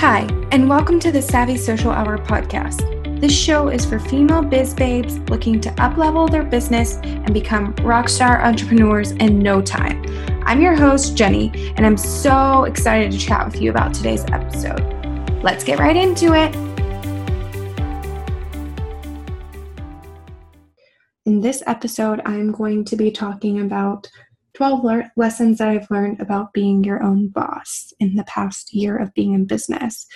Hi, and welcome to the Savvy Social Hour podcast. This show is for female biz babes looking to uplevel their business and become rockstar entrepreneurs in no time. I'm your host, Jenny, and I'm so excited to chat with you about today's episode. Let's get right into it. In this episode, I'm going to be talking about 12 le- lessons that I've learned about being your own boss in the past year of being in business.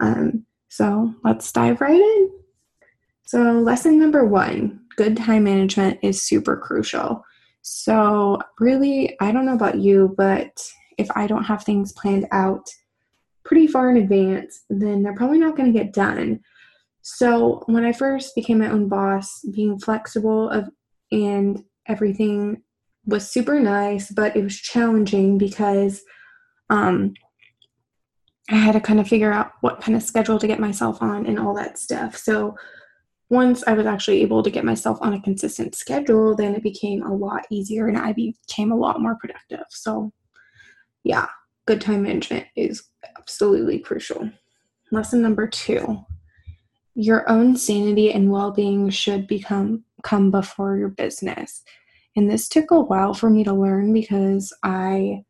Um, so let's dive right in. So, lesson number one good time management is super crucial. So, really, I don't know about you, but if I don't have things planned out pretty far in advance, then they're probably not going to get done. So, when I first became my own boss, being flexible of and everything was super nice, but it was challenging because um, I had to kind of figure out what kind of schedule to get myself on and all that stuff. So once I was actually able to get myself on a consistent schedule, then it became a lot easier and I became a lot more productive. So, yeah, good time management is absolutely crucial. Lesson number two your own sanity and well being should become come before your business. And this took a while for me to learn because I,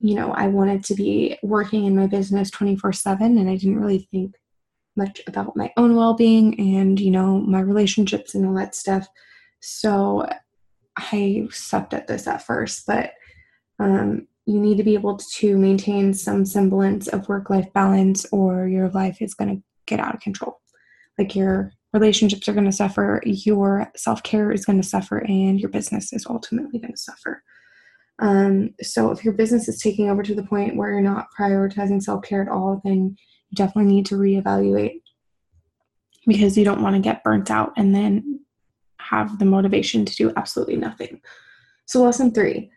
you know, I wanted to be working in my business 24 7 and I didn't really think much about my own well being and, you know, my relationships and all that stuff. So I sucked at this at first, but um, you need to be able to maintain some semblance of work life balance or your life is going to get out of control. Like your relationships are going to suffer, your self care is going to suffer, and your business is ultimately going to suffer. Um, so, if your business is taking over to the point where you're not prioritizing self care at all, then you definitely need to reevaluate because you don't want to get burnt out and then have the motivation to do absolutely nothing. So, lesson three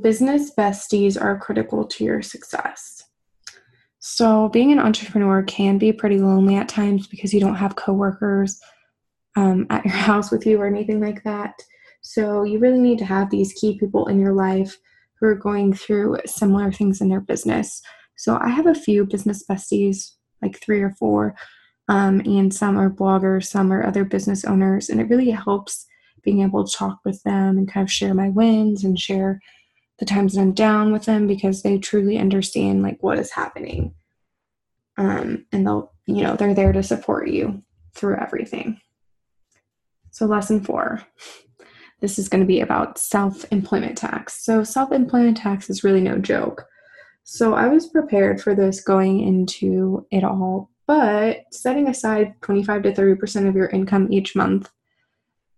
business besties are critical to your success. So, being an entrepreneur can be pretty lonely at times because you don't have coworkers um, at your house with you or anything like that. So, you really need to have these key people in your life who are going through similar things in their business. So, I have a few business besties, like three or four, um, and some are bloggers, some are other business owners, and it really helps being able to talk with them and kind of share my wins and share the times that I'm down with them because they truly understand like what is happening. Um, and they'll, you know, they're there to support you through everything. So, lesson four this is going to be about self employment tax. So, self employment tax is really no joke. So, I was prepared for this going into it all, but setting aside 25 to 30% of your income each month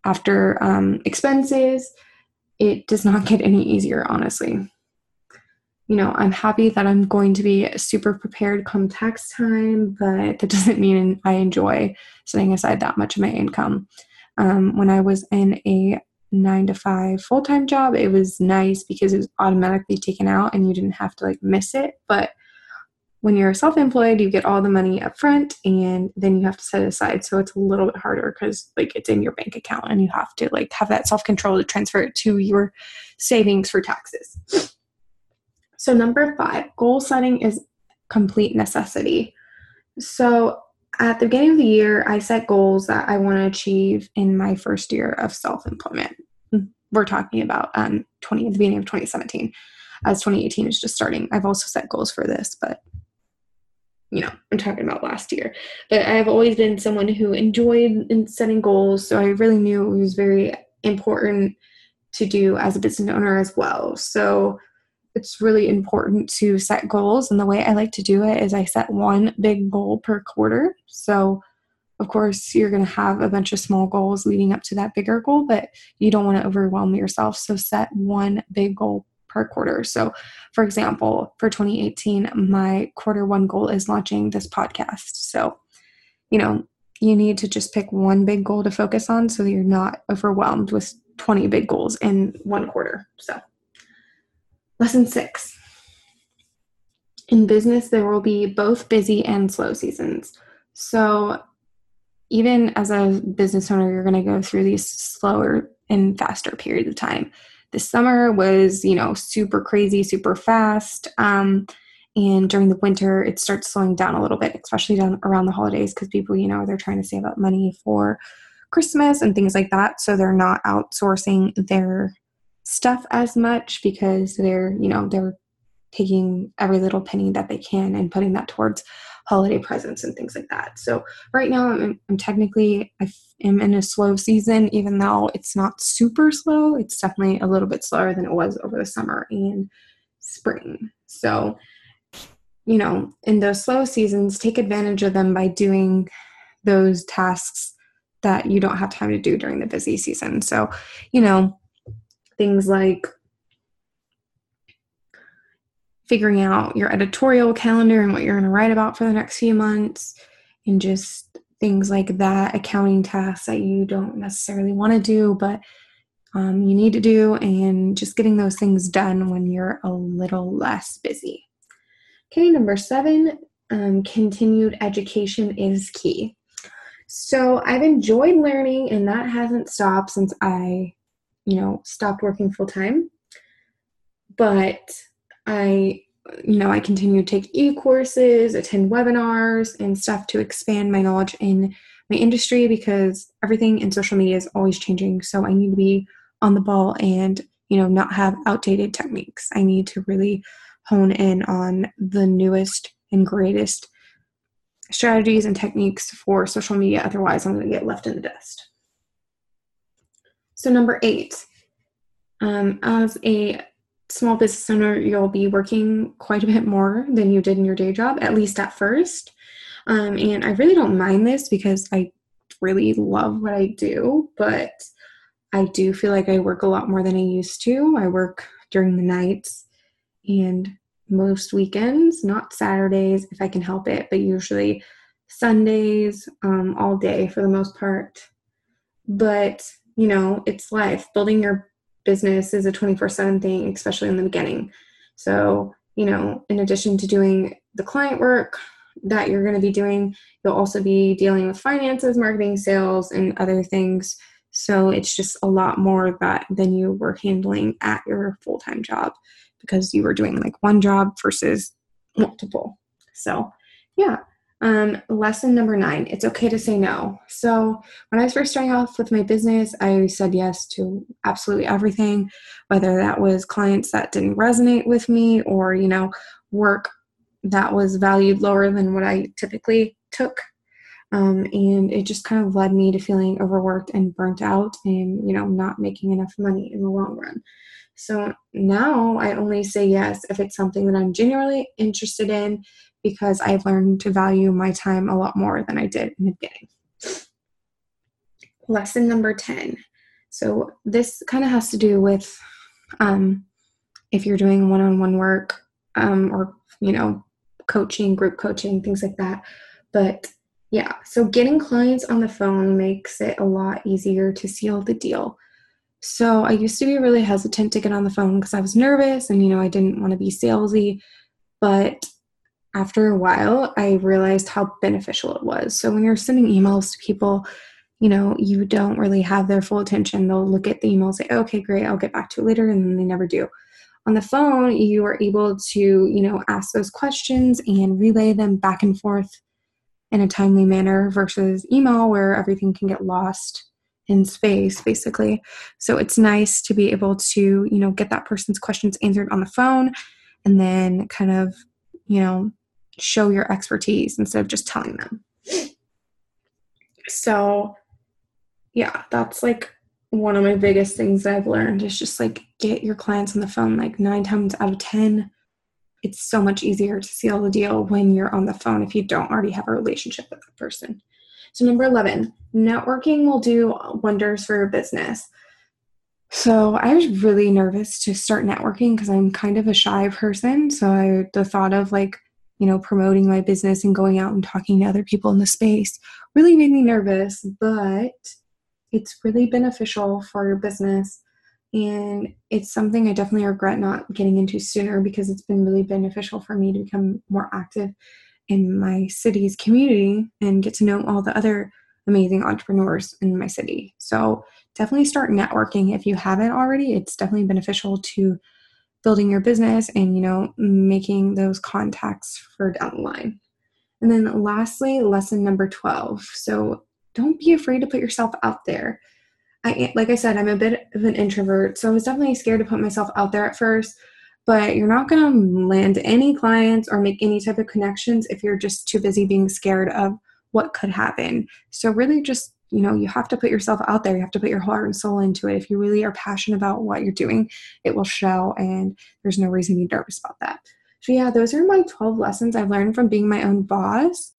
after um, expenses, it does not get any easier, honestly. You know, I'm happy that I'm going to be super prepared come tax time, but that doesn't mean I enjoy setting aside that much of my income. Um, when I was in a nine to five full time job, it was nice because it was automatically taken out and you didn't have to like miss it. But when you're self employed, you get all the money up front and then you have to set it aside. So it's a little bit harder because like it's in your bank account and you have to like have that self control to transfer it to your savings for taxes. So, number five, goal setting is complete necessity. So, at the beginning of the year, I set goals that I want to achieve in my first year of self employment. We're talking about um, 20 at the beginning of 2017, as 2018 is just starting. I've also set goals for this, but you know, I'm talking about last year. But I've always been someone who enjoyed setting goals, so I really knew it was very important to do as a business owner as well. So it's really important to set goals, and the way I like to do it is I set one big goal per quarter. So of course, you're going to have a bunch of small goals leading up to that bigger goal, but you don't want to overwhelm yourself. So set one big goal per quarter. So, for example, for 2018, my quarter one goal is launching this podcast. So, you know, you need to just pick one big goal to focus on so that you're not overwhelmed with 20 big goals in one quarter. So, lesson six. In business, there will be both busy and slow seasons. So, even as a business owner, you're going to go through these slower and faster periods of time this summer was, you know, super crazy, super fast. Um, and during the winter it starts slowing down a little bit especially down around the holidays because people you know they're trying to save up money for christmas and things like that so they're not outsourcing their stuff as much because they're you know they're taking every little penny that they can and putting that towards holiday presents and things like that. So right now i'm, I'm technically i am in a slow season even though it's not super slow. It's definitely a little bit slower than it was over the summer and spring. So you know, in those slow seasons, take advantage of them by doing those tasks that you don't have time to do during the busy season. So, you know, things like figuring out your editorial calendar and what you're going to write about for the next few months, and just things like that, accounting tasks that you don't necessarily want to do, but um, you need to do, and just getting those things done when you're a little less busy. Okay, number seven, um, continued education is key. So I've enjoyed learning, and that hasn't stopped since I, you know, stopped working full time. But I, you know, I continue to take e courses, attend webinars, and stuff to expand my knowledge in my industry because everything in social media is always changing. So I need to be on the ball and, you know, not have outdated techniques. I need to really hone in on the newest and greatest strategies and techniques for social media. Otherwise, I'm going to get left in the dust. So, number eight, um, as a small business owner, you'll be working quite a bit more than you did in your day job, at least at first. Um, and I really don't mind this because I really love what I do, but I do feel like I work a lot more than I used to. I work during the nights and most weekends, not Saturdays if I can help it, but usually Sundays, um, all day for the most part. But, you know, it's life. Building your business is a 24 7 thing, especially in the beginning. So, you know, in addition to doing the client work that you're going to be doing, you'll also be dealing with finances, marketing, sales, and other things. So it's just a lot more that than you were handling at your full time job because you were doing like one job versus multiple. So, yeah. Um, lesson number nine it's okay to say no. So, when I was first starting off with my business, I said yes to absolutely everything, whether that was clients that didn't resonate with me or, you know, work that was valued lower than what I typically took. Um, and it just kind of led me to feeling overworked and burnt out and, you know, not making enough money in the long run. So now I only say yes if it's something that I'm genuinely interested in because I've learned to value my time a lot more than I did in the beginning. Lesson number 10. So this kind of has to do with um, if you're doing one on one work um, or, you know, coaching, group coaching, things like that. But yeah, so getting clients on the phone makes it a lot easier to seal the deal. So I used to be really hesitant to get on the phone because I was nervous and, you know, I didn't want to be salesy. But after a while, I realized how beneficial it was. So when you're sending emails to people, you know, you don't really have their full attention. They'll look at the email and say, okay, great, I'll get back to it later. And then they never do. On the phone, you are able to, you know, ask those questions and relay them back and forth in a timely manner versus email where everything can get lost in space basically so it's nice to be able to you know get that person's questions answered on the phone and then kind of you know show your expertise instead of just telling them so yeah that's like one of my biggest things that i've learned is just like get your clients on the phone like nine times out of ten it's so much easier to seal the deal when you're on the phone if you don't already have a relationship with the person so, number 11, networking will do wonders for your business. So, I was really nervous to start networking because I'm kind of a shy person. So, I, the thought of like, you know, promoting my business and going out and talking to other people in the space really made me nervous, but it's really beneficial for your business. And it's something I definitely regret not getting into sooner because it's been really beneficial for me to become more active in my city's community and get to know all the other amazing entrepreneurs in my city. So definitely start networking if you haven't already. It's definitely beneficial to building your business and, you know, making those contacts for down the line. And then lastly, lesson number 12. So don't be afraid to put yourself out there. I, like I said, I'm a bit of an introvert, so I was definitely scared to put myself out there at first. But you're not going to land any clients or make any type of connections if you're just too busy being scared of what could happen. So, really, just you know, you have to put yourself out there. You have to put your heart and soul into it. If you really are passionate about what you're doing, it will show, and there's no reason to be nervous about that. So, yeah, those are my 12 lessons I've learned from being my own boss.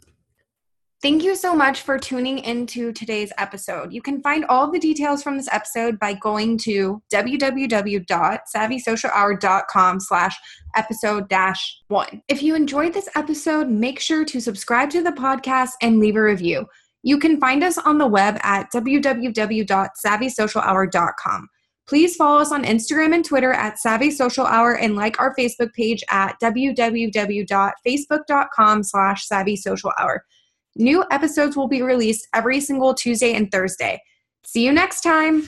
Thank you so much for tuning into today's episode. You can find all the details from this episode by going to www.savvysocialhour.com slash episode dash one. If you enjoyed this episode, make sure to subscribe to the podcast and leave a review. You can find us on the web at www.savvysocialhour.com. Please follow us on Instagram and Twitter at Savvy Social Hour and like our Facebook page at www.facebook.com slash Savvy Social Hour. New episodes will be released every single Tuesday and Thursday. See you next time.